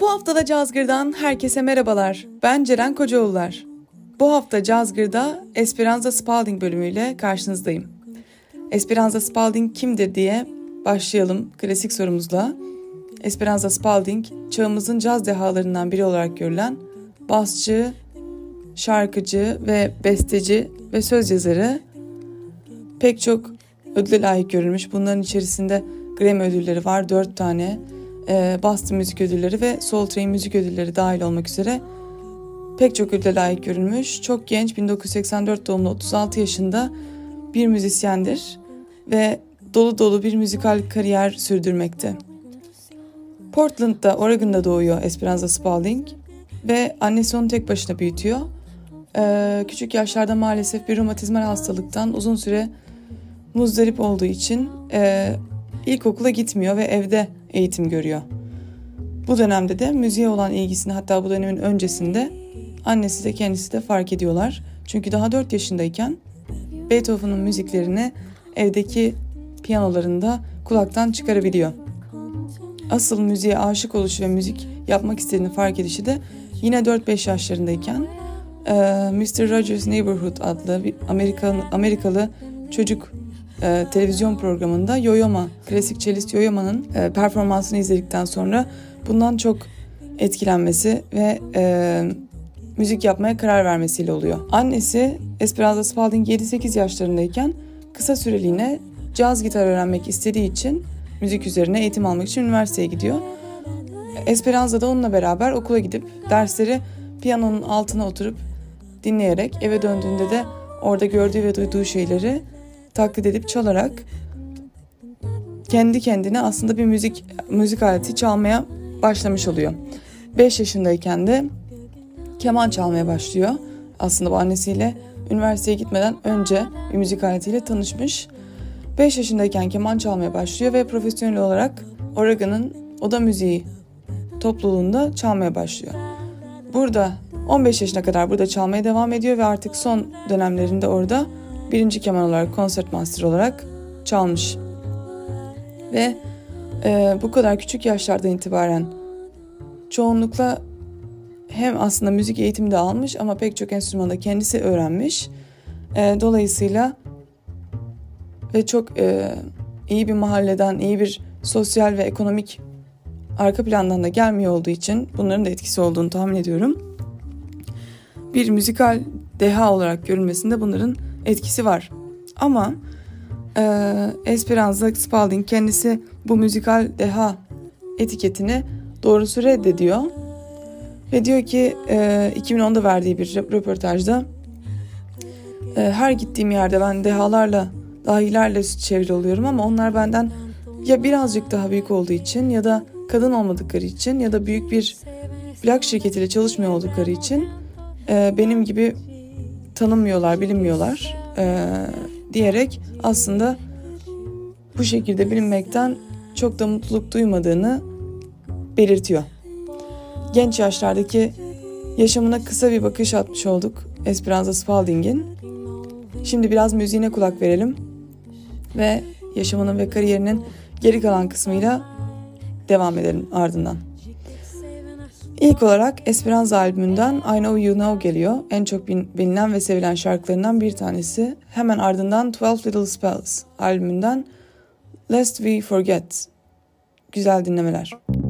Bu haftada Cazgır'dan herkese merhabalar. Ben Ceren Kocaoğullar. Bu hafta Cazgır'da Esperanza Spalding bölümüyle karşınızdayım. Esperanza Spalding kimdir diye başlayalım klasik sorumuzla. Esperanza Spalding, çağımızın caz dehalarından biri olarak görülen basçı, şarkıcı ve besteci ve söz yazarı. Pek çok ödüle layık görülmüş. Bunların içerisinde Grammy ödülleri var, dört tane Boston Müzik Ödülleri ve Soul Train Müzik Ödülleri dahil olmak üzere pek çok ödüle layık görülmüş. Çok genç 1984 doğumlu 36 yaşında bir müzisyendir ve dolu dolu bir müzikal kariyer sürdürmekte. Portland'da, Oregon'da doğuyor Esperanza Spalding ve annesi onu tek başına büyütüyor. Ee, küçük yaşlarda maalesef bir romatizmal hastalıktan uzun süre muzdarip olduğu için e, ilkokula gitmiyor ve evde eğitim görüyor. Bu dönemde de müziğe olan ilgisini hatta bu dönemin öncesinde annesi de kendisi de fark ediyorlar. Çünkü daha 4 yaşındayken Beethoven'ın müziklerini evdeki piyanolarında kulaktan çıkarabiliyor. Asıl müziğe aşık oluşu ve müzik yapmak istediğini fark edişi de yine 4-5 yaşlarındayken Mr. Rogers Neighborhood adlı bir Amerikalı, Amerikalı çocuk e, televizyon programında Yoyoma, klasik cellist Yoyoma'nın e, performansını izledikten sonra bundan çok etkilenmesi ve e, müzik yapmaya karar vermesiyle oluyor. Annesi Esperanza Spalding 7-8 yaşlarındayken kısa süreliğine caz gitar öğrenmek istediği için müzik üzerine eğitim almak için üniversiteye gidiyor. Esperanza da onunla beraber okula gidip dersleri piyanonun altına oturup dinleyerek eve döndüğünde de orada gördüğü ve duyduğu şeyleri taklit edip çalarak kendi kendine aslında bir müzik müzik aleti çalmaya başlamış oluyor. 5 yaşındayken de keman çalmaya başlıyor. Aslında bu annesiyle üniversiteye gitmeden önce bir müzik aletiyle tanışmış. 5 yaşındayken keman çalmaya başlıyor ve profesyonel olarak Oregon'ın oda müziği topluluğunda çalmaya başlıyor. Burada 15 yaşına kadar burada çalmaya devam ediyor ve artık son dönemlerinde orada birinci keman olarak, concert master olarak çalmış. Ve e, bu kadar küçük yaşlardan itibaren çoğunlukla hem aslında müzik eğitimi de almış ama pek çok enstrümanı da kendisi öğrenmiş. E, dolayısıyla ve çok e, iyi bir mahalleden, iyi bir sosyal ve ekonomik arka plandan da gelmiyor olduğu için bunların da etkisi olduğunu tahmin ediyorum. Bir müzikal deha olarak görülmesinde bunların etkisi var. Ama e, Esperanza Spalding kendisi bu müzikal deha etiketini doğrusu reddediyor. Ve diyor ki e, 2010'da verdiği bir röportajda e, her gittiğim yerde ben dehalarla, dahilerle çevrili oluyorum ama onlar benden ya birazcık daha büyük olduğu için ya da kadın olmadıkları için ya da büyük bir plak şirketiyle çalışmıyor oldukları için e, benim gibi tanınmıyorlar, bilinmiyorlar e, diyerek aslında bu şekilde bilinmekten çok da mutluluk duymadığını belirtiyor. Genç yaşlardaki yaşamına kısa bir bakış atmış olduk Esperanza Spalding'in. Şimdi biraz müziğine kulak verelim ve yaşamının ve kariyerinin geri kalan kısmıyla devam edelim ardından. İlk olarak Esperanza albümünden I Know You Know geliyor. En çok bilinen ve sevilen şarkılarından bir tanesi. Hemen ardından Twelve Little Spells albümünden Lest We Forget. Güzel dinlemeler. tells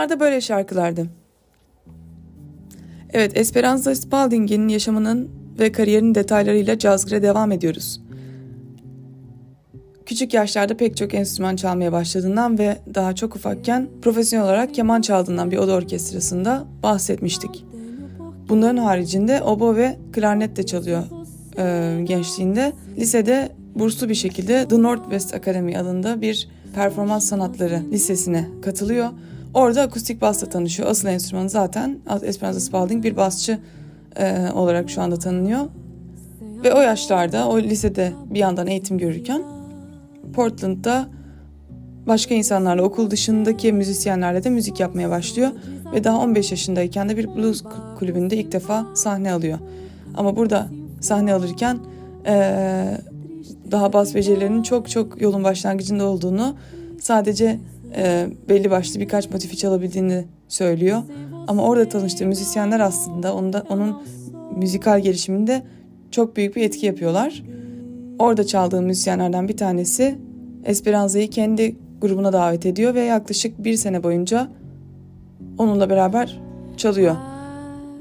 Bunlar da böyle şarkılardı. Evet, Esperanza Spalding'in yaşamının ve kariyerinin detaylarıyla Cazgır'a devam ediyoruz. Küçük yaşlarda pek çok enstrüman çalmaya başladığından ve daha çok ufakken profesyonel olarak keman çaldığından bir oda orkestrasında bahsetmiştik. Bunların haricinde obo ve klarnet de çalıyor e, gençliğinde. Lisede burslu bir şekilde The Northwest Academy adında bir performans sanatları lisesine katılıyor. Orada akustik basla tanışıyor. Asıl enstrümanı zaten Esperanza Spalding bir basçı e, olarak şu anda tanınıyor. Ve o yaşlarda, o lisede bir yandan eğitim görürken Portland'da başka insanlarla, okul dışındaki müzisyenlerle de müzik yapmaya başlıyor. Ve daha 15 yaşındayken de bir blues kulübünde ilk defa sahne alıyor. Ama burada sahne alırken ee, daha bas becerilerinin çok çok yolun başlangıcında olduğunu sadece e, belli başlı birkaç motifi çalabildiğini söylüyor. Ama orada tanıştığı müzisyenler aslında onda, onun müzikal gelişiminde çok büyük bir etki yapıyorlar. Orada çaldığı müzisyenlerden bir tanesi Esperanza'yı kendi grubuna davet ediyor ve yaklaşık bir sene boyunca onunla beraber çalıyor.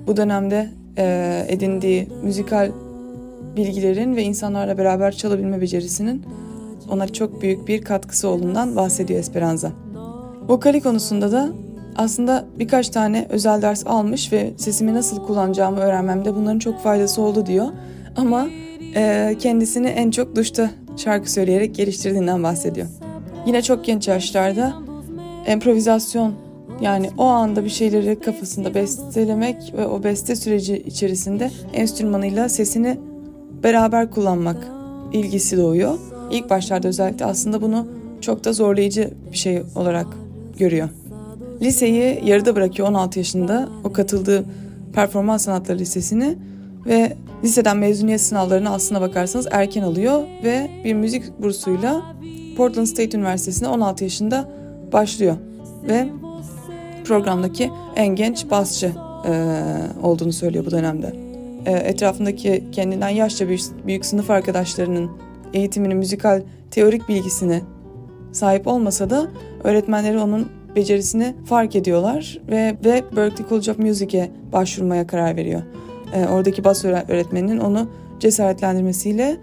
Bu dönemde e, edindiği müzikal bilgilerin ve insanlarla beraber çalabilme becerisinin ona çok büyük bir katkısı olduğundan bahsediyor Esperanza. Vokali konusunda da aslında birkaç tane özel ders almış ve sesimi nasıl kullanacağımı öğrenmemde bunların çok faydası oldu diyor. Ama e, kendisini en çok duşta şarkı söyleyerek geliştirdiğinden bahsediyor. Yine çok genç yaşlarda improvizasyon yani o anda bir şeyleri kafasında bestelemek ve o beste süreci içerisinde enstrümanıyla sesini beraber kullanmak ilgisi doğuyor. İlk başlarda özellikle aslında bunu çok da zorlayıcı bir şey olarak görüyor. Liseyi yarıda bırakıyor 16 yaşında o katıldığı performans sanatları lisesini ve liseden mezuniyet sınavlarını aslına bakarsanız erken alıyor ve bir müzik bursuyla Portland State Üniversitesi'ne 16 yaşında başlıyor ve programdaki en genç basçı e, olduğunu söylüyor bu dönemde. E, etrafındaki kendinden yaşça büyük, büyük sınıf arkadaşlarının eğitimini, müzikal teorik bilgisini sahip olmasa da öğretmenleri onun becerisini fark ediyorlar ve, ve Berklee College of Music'e başvurmaya karar veriyor. E, oradaki bas öğretmeninin onu cesaretlendirmesiyle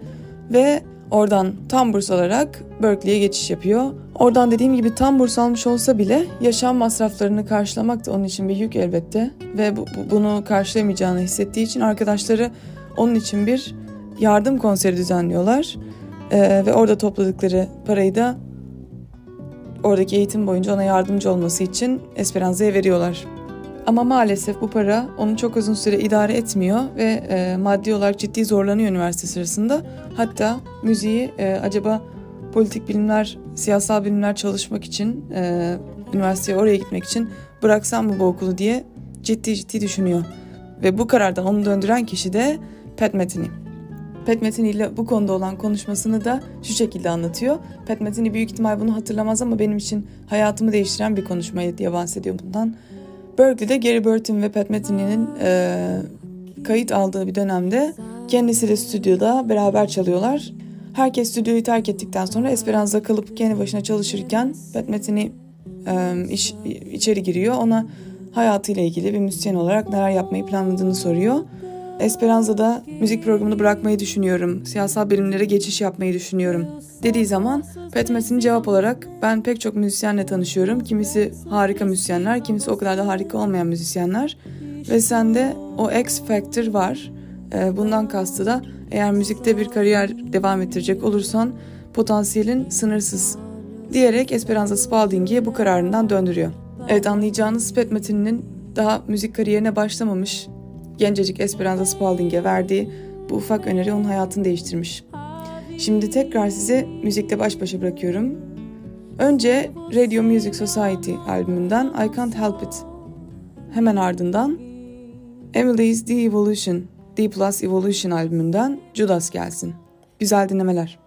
ve oradan tam burs alarak Berkeley'ye geçiş yapıyor. Oradan dediğim gibi tam burs almış olsa bile yaşam masraflarını karşılamak da onun için bir yük elbette ve bu, bu, bunu karşılayamayacağını hissettiği için arkadaşları onun için bir yardım konseri düzenliyorlar. Ee, ve orada topladıkları parayı da oradaki eğitim boyunca ona yardımcı olması için Esperanza'ya veriyorlar. Ama maalesef bu para onu çok uzun süre idare etmiyor ve e, maddi olarak ciddi zorlanıyor üniversite sırasında. Hatta müziği e, acaba politik bilimler, siyasal bilimler çalışmak için, e, üniversiteye oraya gitmek için bıraksam mı bu okulu diye ciddi ciddi düşünüyor. Ve bu karardan onu döndüren kişi de Pat Metheny. Pat ile bu konuda olan konuşmasını da şu şekilde anlatıyor. Pat Metheny büyük ihtimal bunu hatırlamaz ama benim için hayatımı değiştiren bir konuşmaydı diye bahsediyor bundan. Berkeley'de Gary Burton ve Pat Metheny'nin e, kayıt aldığı bir dönemde kendisi de stüdyoda beraber çalıyorlar. Herkes stüdyoyu terk ettikten sonra Esperanza kalıp kendi başına çalışırken Pat Metheny e, iş, içeri giriyor. Ona hayatıyla ilgili bir müzisyen olarak neler yapmayı planladığını soruyor. Esperanza'da müzik programını bırakmayı düşünüyorum, siyasal bilimlere geçiş yapmayı düşünüyorum dediği zaman Pat Metheny cevap olarak ben pek çok müzisyenle tanışıyorum. Kimisi harika müzisyenler, kimisi o kadar da harika olmayan müzisyenler. Ve sende o X Factor var. Bundan kastı da eğer müzikte bir kariyer devam ettirecek olursan potansiyelin sınırsız diyerek Esperanza Spalding'i bu kararından döndürüyor. Evet anlayacağınız Pat Metheny'nin daha müzik kariyerine başlamamış gencecik Esperanza Spalding'e verdiği bu ufak öneri onun hayatını değiştirmiş. Şimdi tekrar size müzikle baş başa bırakıyorum. Önce Radio Music Society albümünden I Can't Help It. Hemen ardından Emily's The Evolution, D Plus Evolution albümünden Judas gelsin. Güzel dinlemeler.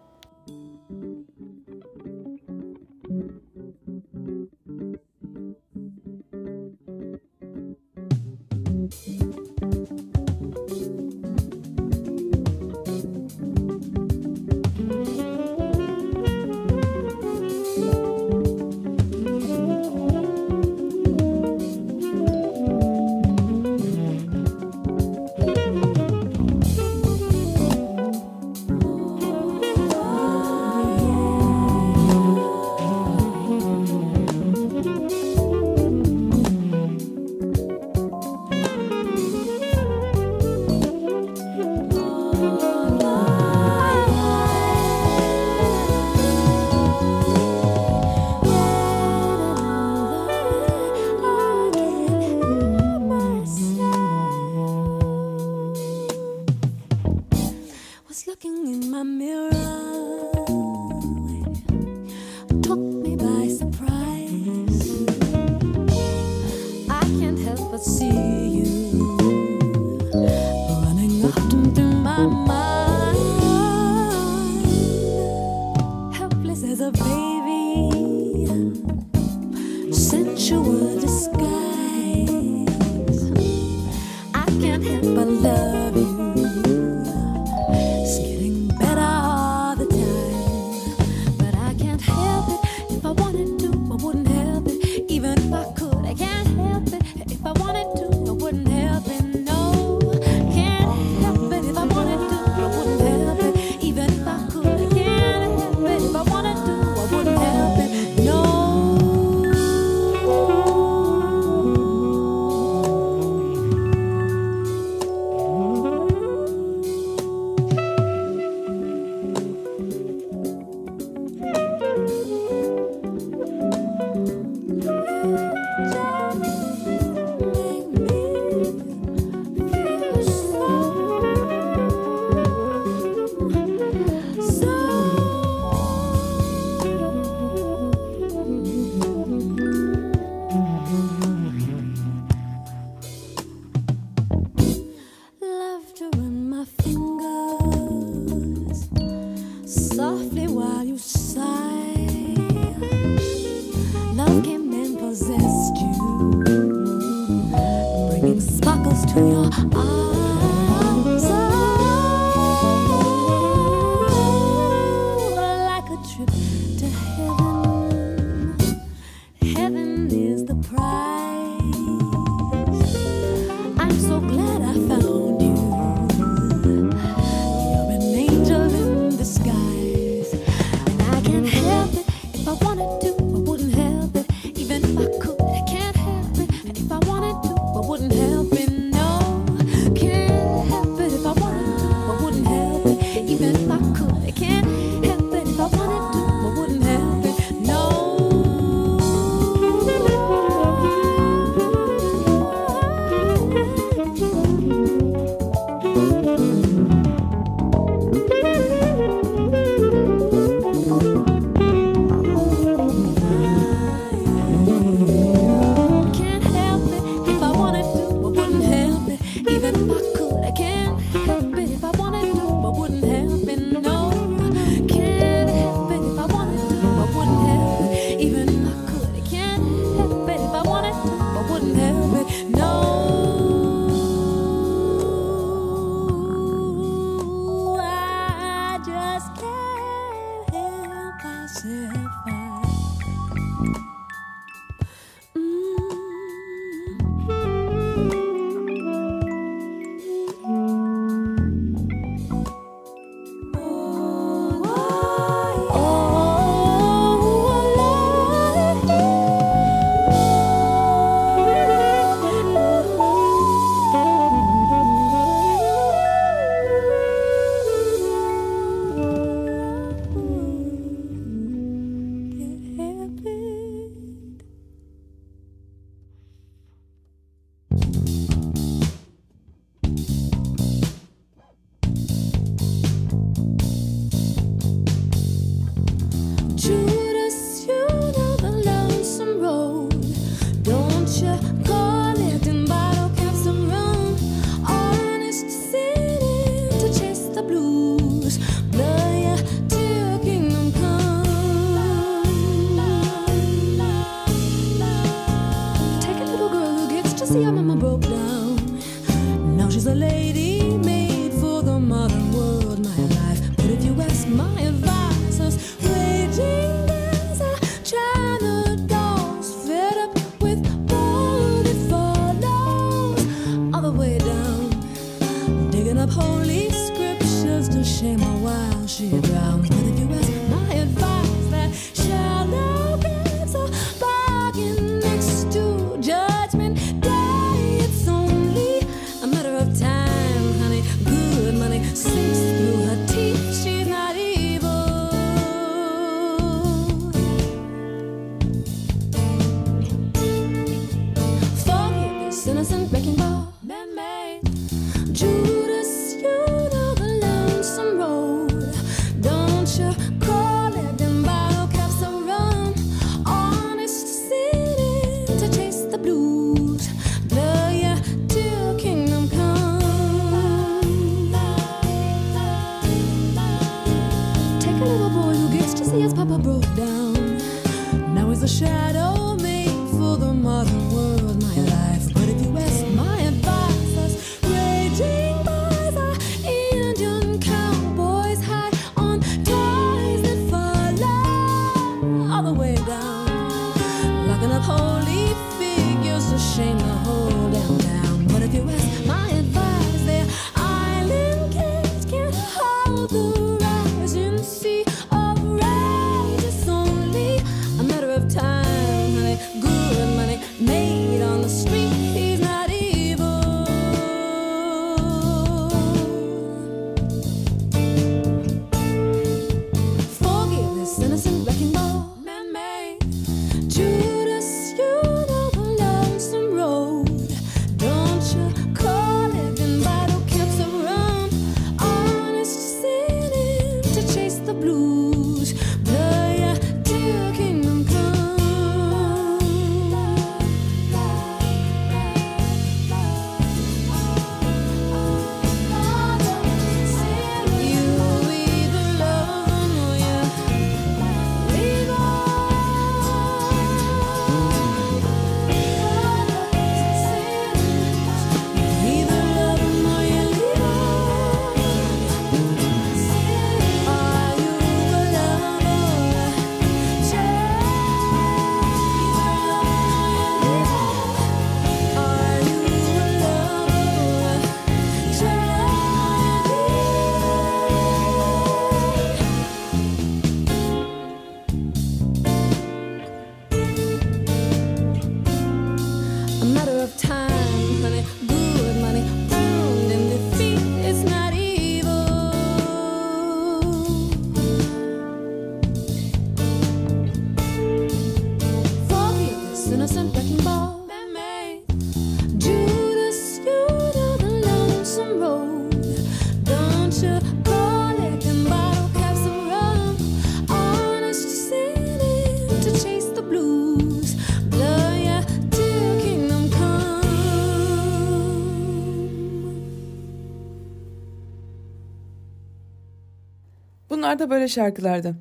Da böyle şarkılardı.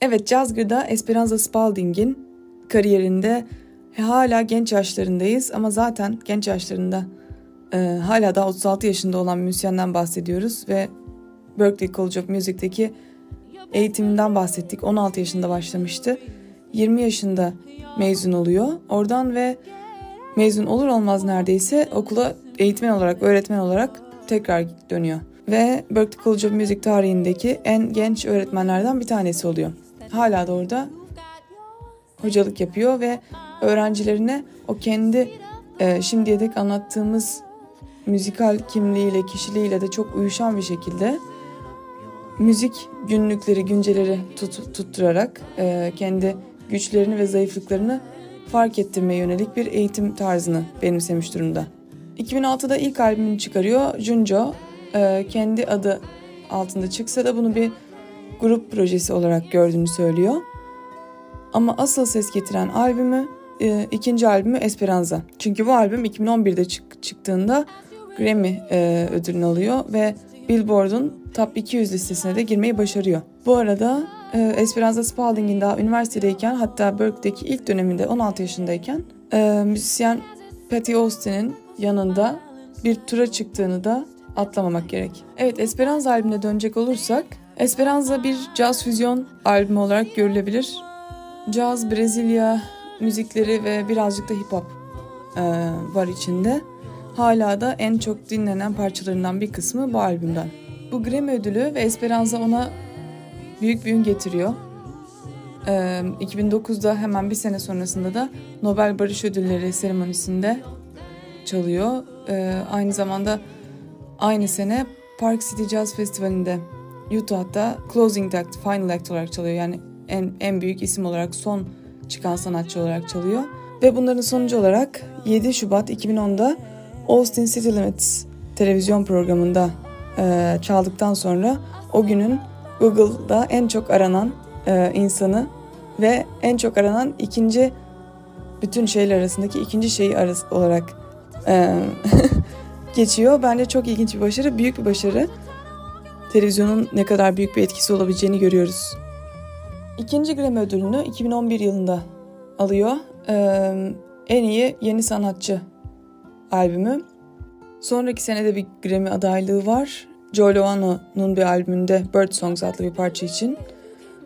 Evet Cazgır'da Esperanza Spalding'in kariyerinde hala genç yaşlarındayız ama zaten genç yaşlarında e, hala da 36 yaşında olan müzisyenden bahsediyoruz ve Berklee College of Music'teki eğitiminden bahsettik. 16 yaşında başlamıştı. 20 yaşında mezun oluyor. Oradan ve mezun olur olmaz neredeyse okula eğitmen olarak, öğretmen olarak tekrar dönüyor. Ve Berklee College of Music tarihindeki en genç öğretmenlerden bir tanesi oluyor. Hala da orada hocalık yapıyor ve öğrencilerine o kendi e, şimdiye dek anlattığımız müzikal kimliğiyle, kişiliğiyle de çok uyuşan bir şekilde müzik günlükleri, günceleri tut, tutturarak e, kendi güçlerini ve zayıflıklarını fark ettirmeye yönelik bir eğitim tarzını benimsemiş durumda. 2006'da ilk albümünü çıkarıyor. Junjo e, kendi adı altında çıksa da bunu bir grup projesi olarak gördüğünü söylüyor. Ama asıl ses getiren albümü e, ikinci albümü Esperanza. Çünkü bu albüm 2011'de çık, çıktığında Grammy e, ödülünü alıyor ve Billboard'un Top 200 listesine de girmeyi başarıyor. Bu arada e, Esperanza Spalding'in daha üniversitedeyken hatta Berkeley'deki ilk döneminde 16 yaşındayken e, müzisyen Patty Austin'in yanında bir tura çıktığını da atlamamak gerek. Evet Esperanza albümüne dönecek olursak Esperanza bir caz füzyon albümü olarak görülebilir. Caz, Brezilya müzikleri ve birazcık da hip hop e, var içinde. Hala da en çok dinlenen parçalarından bir kısmı bu albümden. Bu Grammy ödülü ve Esperanza ona büyük bir ün getiriyor. Ee, 2009'da hemen bir sene sonrasında da Nobel Barış Ödülleri seremonisinde çalıyor. Ee, aynı zamanda aynı sene Park City Jazz Festivali'nde Utah'ta Closing Act, Final Act olarak çalıyor. Yani en, en büyük isim olarak son çıkan sanatçı olarak çalıyor. Ve bunların sonucu olarak 7 Şubat 2010'da Austin City Limits televizyon programında e, çaldıktan sonra o günün Google'da en çok aranan e, insanı ve en çok aranan ikinci bütün şeyler arasındaki ikinci şeyi arası olarak e, geçiyor. Bence çok ilginç bir başarı, büyük bir başarı. Televizyonun ne kadar büyük bir etkisi olabileceğini görüyoruz. İkinci Grammy ödülünü 2011 yılında alıyor. Ee, en iyi yeni sanatçı albümü. Sonraki senede bir Grammy adaylığı var. Joe Lovano'nun bir albümünde Bird Songs adlı bir parça için.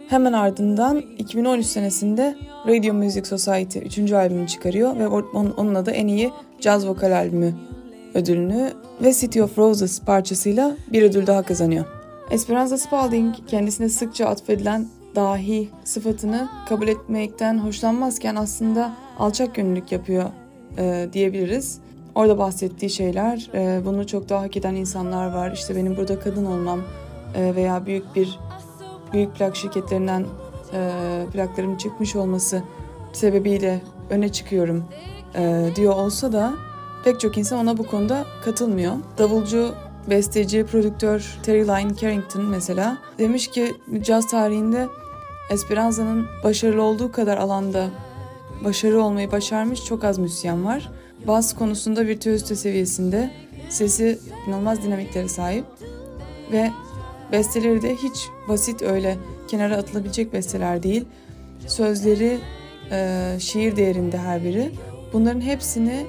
Hemen ardından 2013 senesinde Radio Music Society 3. albümünü çıkarıyor ve onunla da en iyi caz vokal albümü ödülünü ve City of Roses parçasıyla bir ödül daha kazanıyor. Esperanza Spalding kendisine sıkça atfedilen dahi sıfatını kabul etmekten hoşlanmazken aslında alçak gönüllülük yapıyor e, diyebiliriz. Orada bahsettiği şeyler, e, bunu çok daha hak eden insanlar var. İşte benim burada kadın olmam e, veya büyük bir büyük plak şirketlerinden e, plaklarım çıkmış olması sebebiyle öne çıkıyorum e, diyor olsa da pek çok insan ona bu konuda katılmıyor. Davulcu, besteci, prodüktör Terry Lyne Carrington mesela demiş ki caz tarihinde Esperanza'nın başarılı olduğu kadar alanda başarı olmayı başarmış çok az müzisyen var. Bas konusunda virtüözite seviyesinde, sesi inanılmaz dinamiklere sahip ve besteleri de hiç basit öyle kenara atılabilecek besteler değil. Sözleri e, şiir değerinde her biri. Bunların hepsini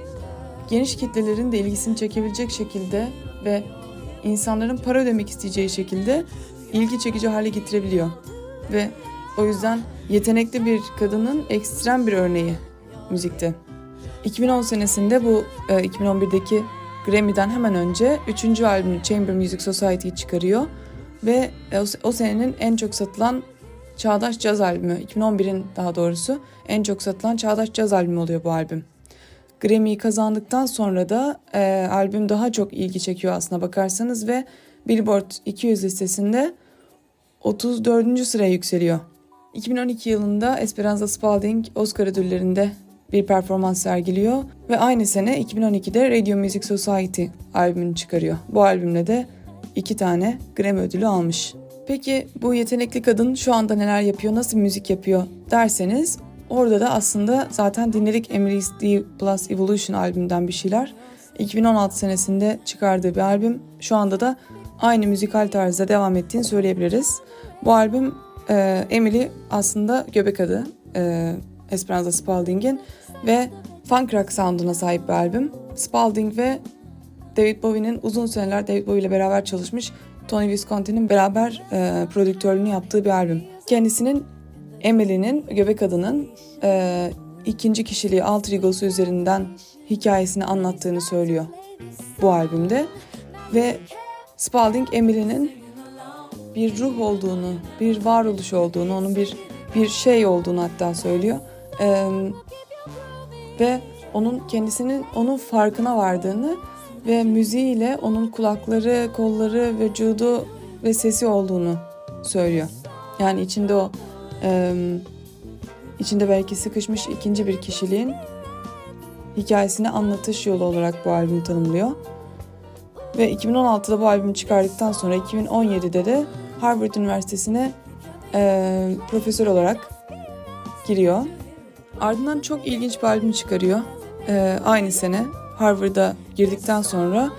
geniş kitlelerin de ilgisini çekebilecek şekilde ve insanların para ödemek isteyeceği şekilde ilgi çekici hale getirebiliyor. Ve o yüzden yetenekli bir kadının ekstrem bir örneği müzikte. 2010 senesinde bu e, 2011'deki Grammy'den hemen önce 3. albümü Chamber Music Society'yi çıkarıyor ve e, o senenin en çok satılan çağdaş caz albümü, 2011'in daha doğrusu en çok satılan çağdaş caz albümü oluyor bu albüm. Grammy'yi kazandıktan sonra da e, albüm daha çok ilgi çekiyor aslına bakarsanız ve Billboard 200 listesinde 34. sıraya yükseliyor. 2012 yılında Esperanza Spalding Oscar ödüllerinde bir performans sergiliyor ve aynı sene 2012'de Radio Music Society albümünü çıkarıyor. Bu albümle de iki tane Grammy ödülü almış. Peki bu yetenekli kadın şu anda neler yapıyor, nasıl müzik yapıyor derseniz orada da aslında zaten dinledik Emily's D Plus Evolution albümünden bir şeyler. 2016 senesinde çıkardığı bir albüm. Şu anda da aynı müzikal tarzda devam ettiğini söyleyebiliriz. Bu albüm e, Emily aslında göbek adı e, Esperanza Spalding'in ve funk rock sound'una sahip bir albüm. Spalding ve David Bowie'nin uzun seneler David Bowie ile beraber çalışmış Tony Visconti'nin beraber e, prodüktörlüğünü yaptığı bir albüm. Kendisinin Emily'nin göbek adının e, ikinci kişiliği alter egosu üzerinden hikayesini anlattığını söylüyor bu albümde. Ve Spalding Emily'nin bir ruh olduğunu, bir varoluş olduğunu, onun bir bir şey olduğunu hatta söylüyor. Ee, ve onun kendisinin onun farkına vardığını ve müziğiyle onun kulakları, kolları, vücudu ve sesi olduğunu söylüyor. Yani içinde o e, içinde belki sıkışmış ikinci bir kişiliğin hikayesini anlatış yolu olarak bu albümü tanımlıyor. Ve 2016'da bu albümü çıkardıktan sonra 2017'de de Harvard Üniversitesi'ne e, profesör olarak giriyor. Ardından çok ilginç bir albüm çıkarıyor. E, aynı sene Harvard'a girdikten sonra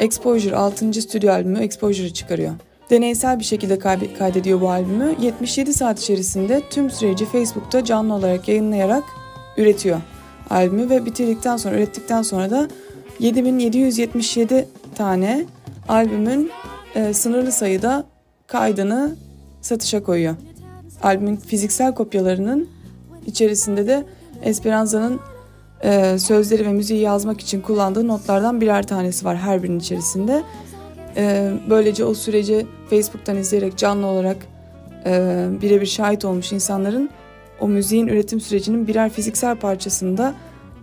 Exposure 6. stüdyo albümü Exposure'ı çıkarıyor. Deneysel bir şekilde kaydediyor bu albümü. 77 saat içerisinde tüm süreci Facebook'ta canlı olarak yayınlayarak üretiyor albümü ve bitirdikten sonra, ürettikten sonra da 7777 tane albümün e, sınırlı sayıda kaydını satışa koyuyor. Albümün fiziksel kopyalarının içerisinde de Esperanza'nın e, sözleri ve müziği yazmak için kullandığı notlardan birer tanesi var her birinin içerisinde. E, böylece o süreci Facebook'tan izleyerek canlı olarak e, birebir şahit olmuş insanların o müziğin üretim sürecinin birer fiziksel parçasını da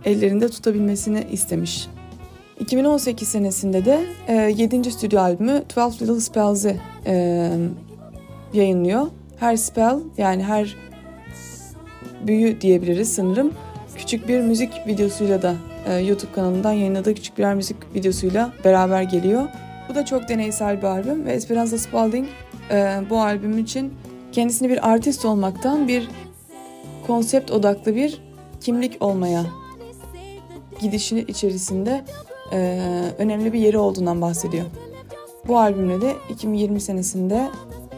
ellerinde tutabilmesini istemiş. 2018 senesinde de e, 7. stüdyo albümü 12 Little Spells'i e, yayınlıyor. Her spell yani her büyü diyebiliriz sanırım. Küçük bir müzik videosuyla da e, YouTube kanalından yayınladığı küçük birer müzik videosuyla beraber geliyor. Bu da çok deneysel bir albüm ve Esperanza Spalding e, bu albüm için kendisini bir artist olmaktan bir konsept odaklı bir kimlik olmaya gidişini içerisinde e, önemli bir yeri olduğundan bahsediyor. Bu albümle de 2020 senesinde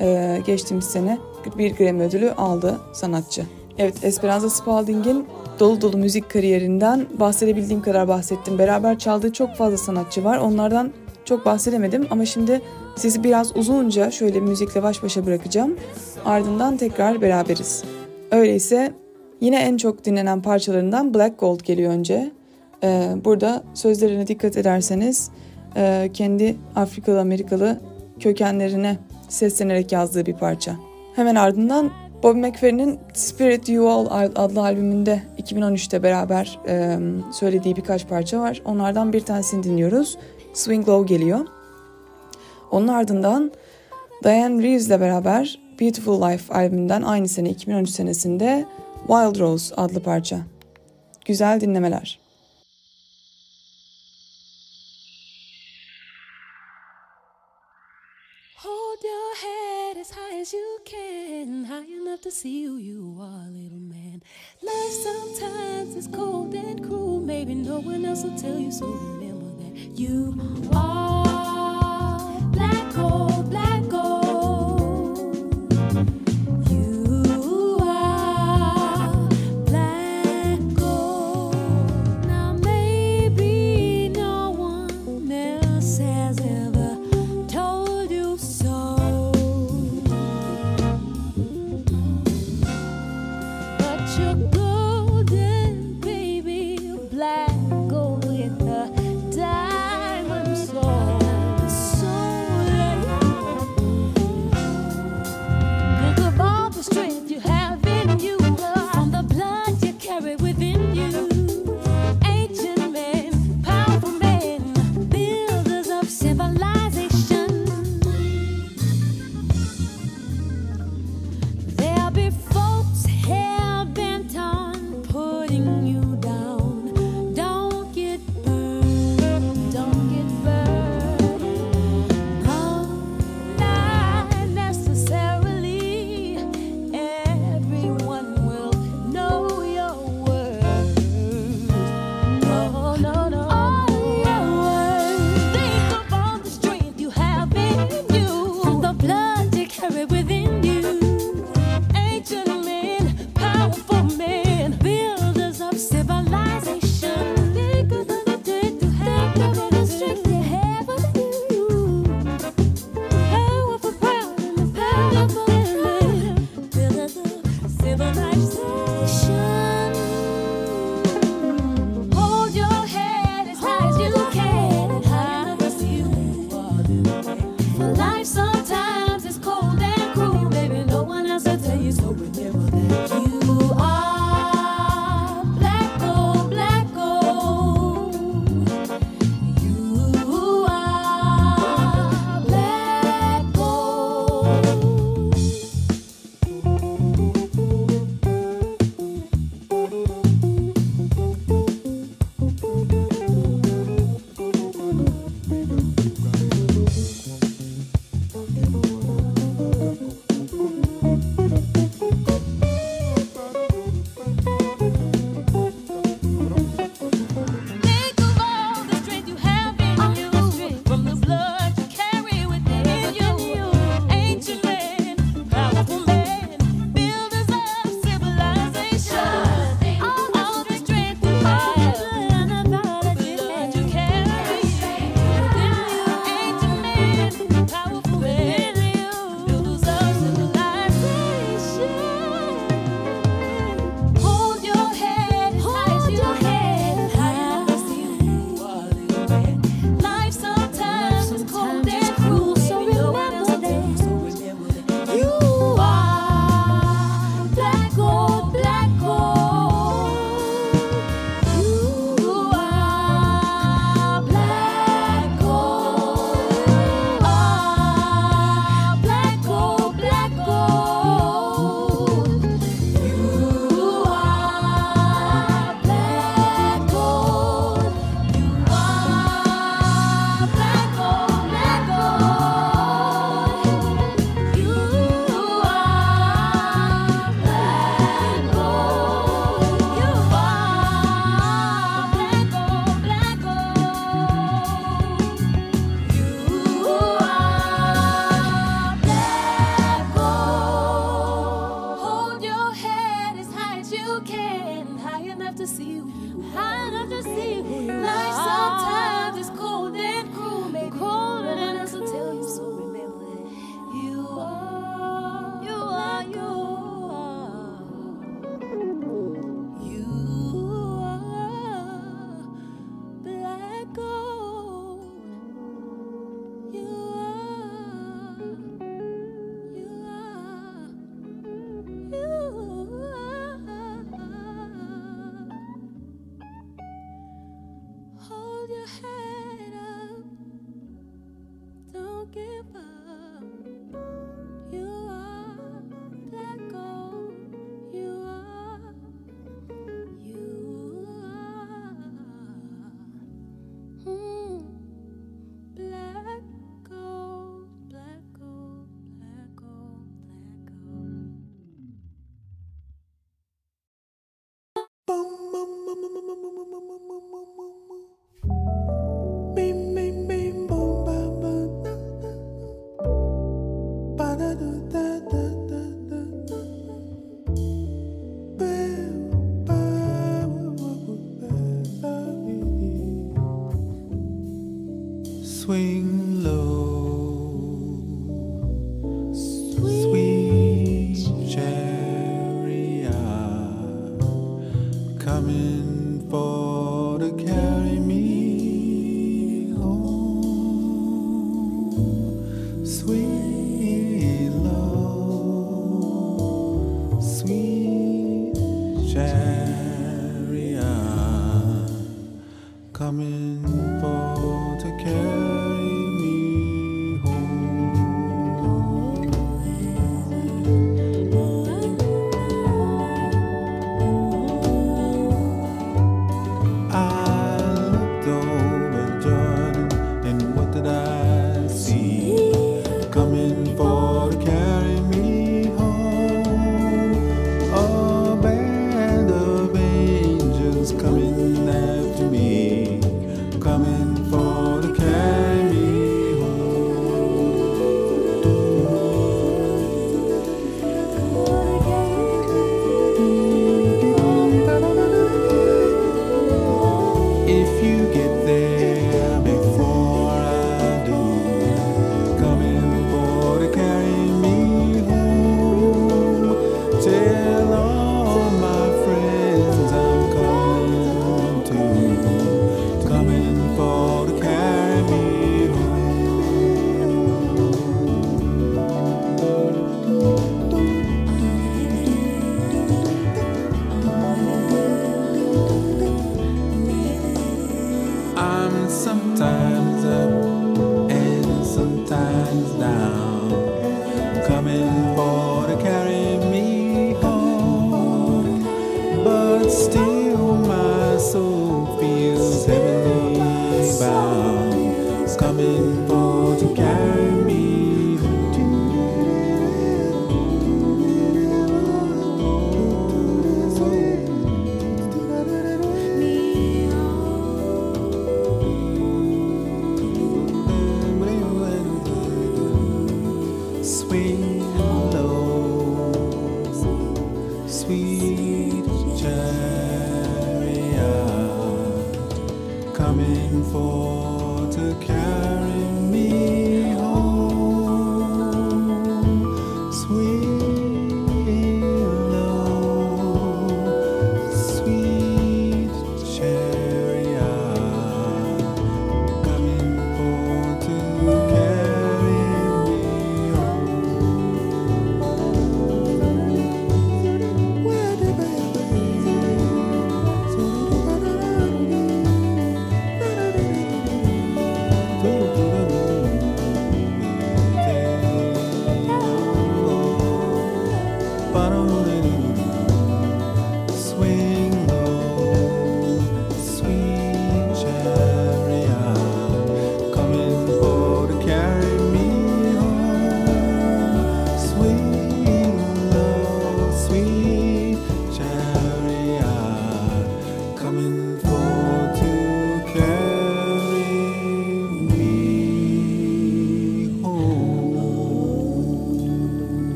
e, geçtiğimiz sene bir Grammy ödülü aldı sanatçı. Evet Esperanza Spalding'in dolu dolu müzik kariyerinden bahsedebildiğim kadar bahsettim. Beraber çaldığı çok fazla sanatçı var. Onlardan çok bahsedemedim ama şimdi sizi biraz uzunca şöyle müzikle baş başa bırakacağım. Ardından tekrar beraberiz. Öyleyse yine en çok dinlenen parçalarından Black Gold geliyor önce. Ee, burada sözlerine dikkat ederseniz e, kendi Afrikalı Amerikalı kökenlerine seslenerek yazdığı bir parça. Hemen ardından Bobby McFerrin'in Spirit You All adlı albümünde 2013'te beraber e, söylediği birkaç parça var. Onlardan bir tanesini dinliyoruz. Swing Low geliyor. Onun ardından Diane Reeves ile beraber Beautiful Life albümünden aynı sene 2013 senesinde Wild Rose adlı parça. Güzel dinlemeler. as you can, high enough to see who you are, little man. Life sometimes is cold and cruel, maybe no one else will tell you, so you are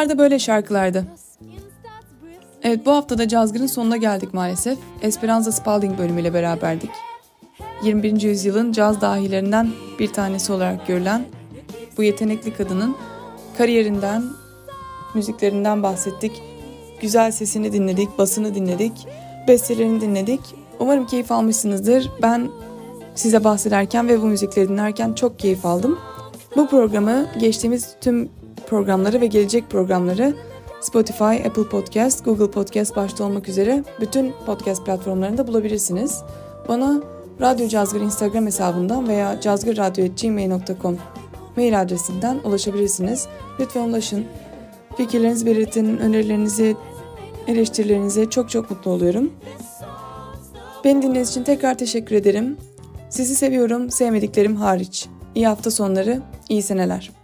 Bunlar da böyle şarkılardı. Evet bu hafta da Cazgır'ın sonuna geldik maalesef. Esperanza Spalding bölümüyle beraberdik. 21. yüzyılın caz dahilerinden bir tanesi olarak görülen bu yetenekli kadının kariyerinden, müziklerinden bahsettik. Güzel sesini dinledik, basını dinledik, bestelerini dinledik. Umarım keyif almışsınızdır. Ben size bahsederken ve bu müzikleri dinlerken çok keyif aldım. Bu programı geçtiğimiz tüm programları ve gelecek programları Spotify, Apple Podcast, Google Podcast başta olmak üzere bütün podcast platformlarında bulabilirsiniz. Bana Radyo Cazgır Instagram hesabından veya cazgırradyo.gmail.com mail adresinden ulaşabilirsiniz. Lütfen ulaşın. Fikirlerinizi belirtin, önerilerinizi, eleştirilerinizi çok çok mutlu oluyorum. Beni dinlediğiniz için tekrar teşekkür ederim. Sizi seviyorum, sevmediklerim hariç. İyi hafta sonları, iyi seneler.